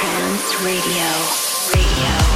Trans Radio. Radio.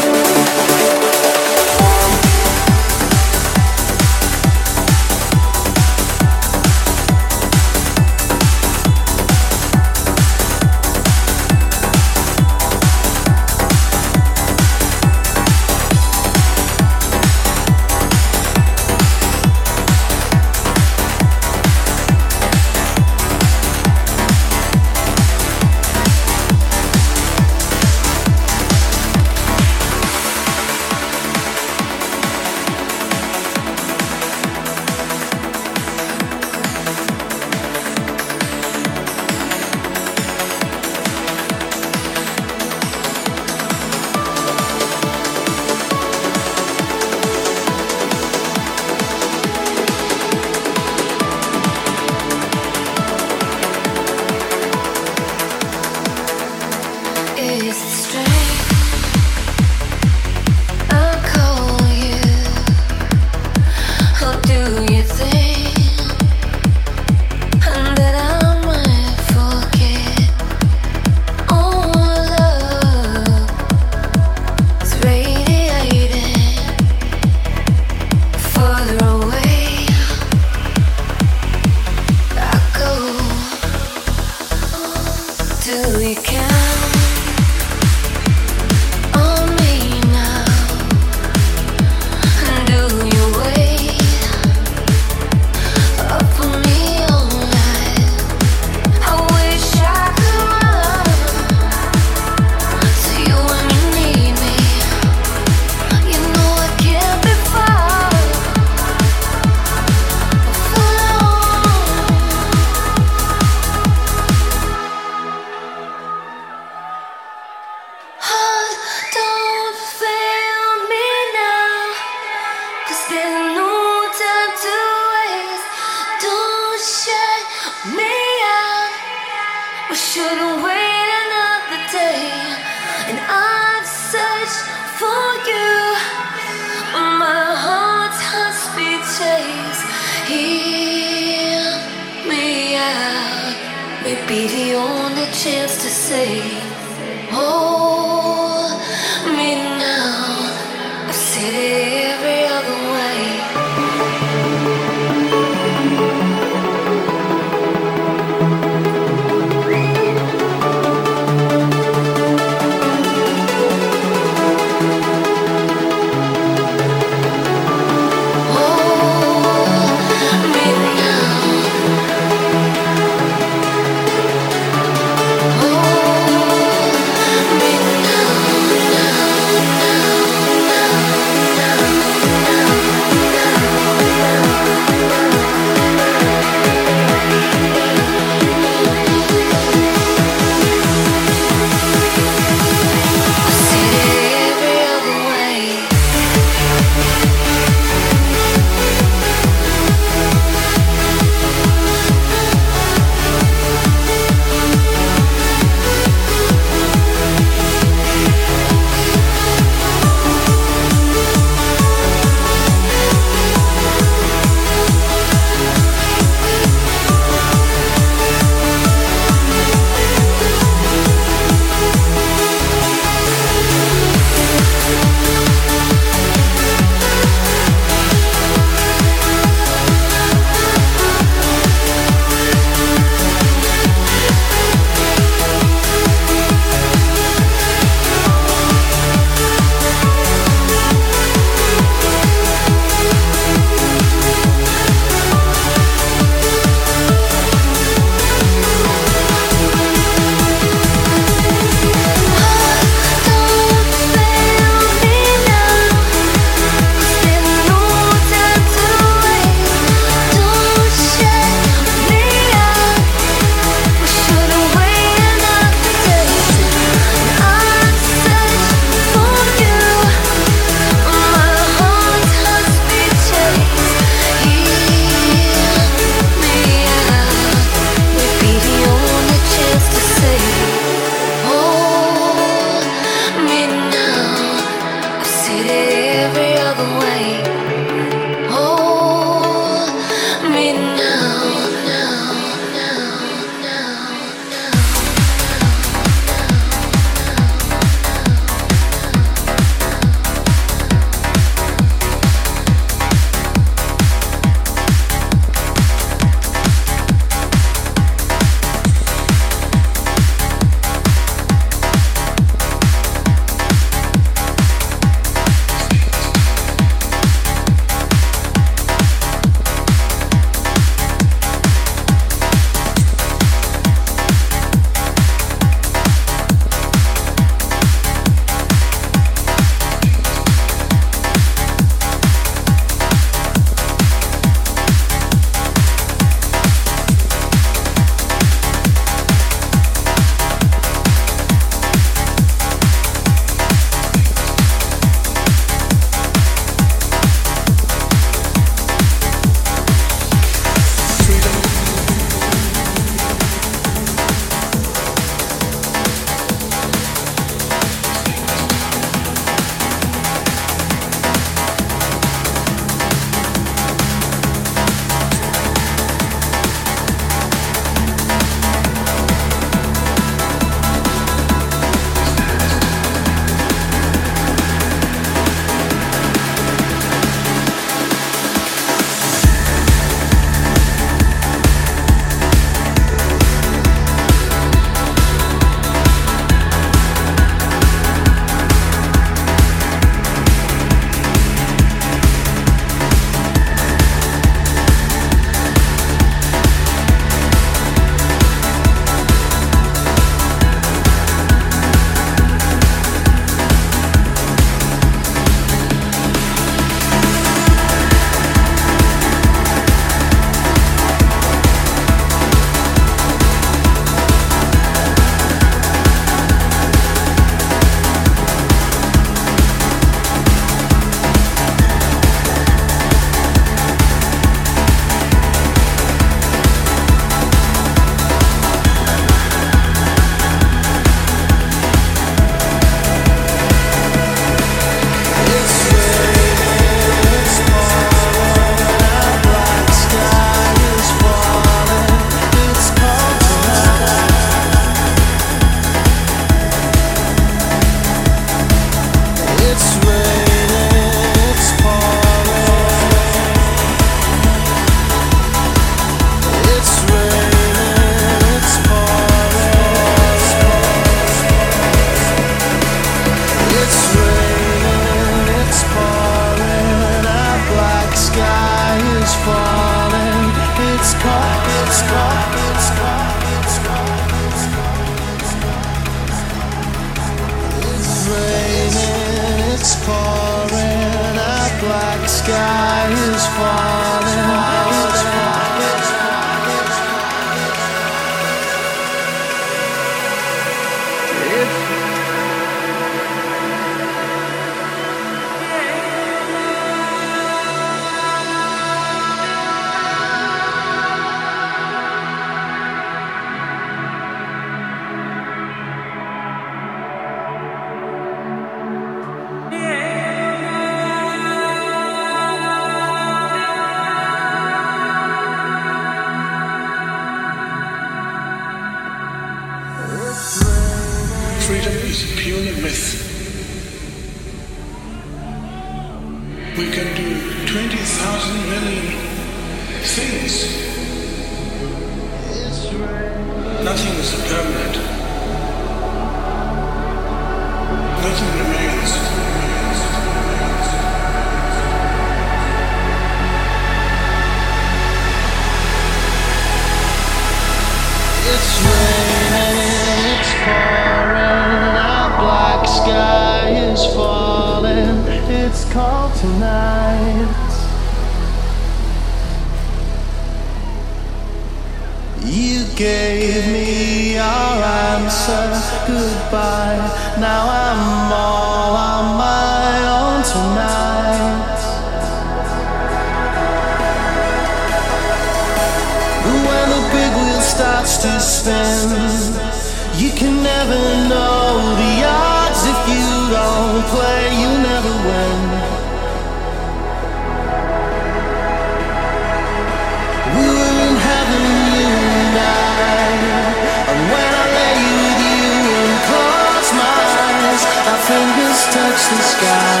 fingers touch the sky,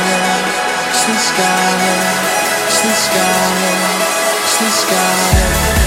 touch the sky, touch the sky, touch the sky.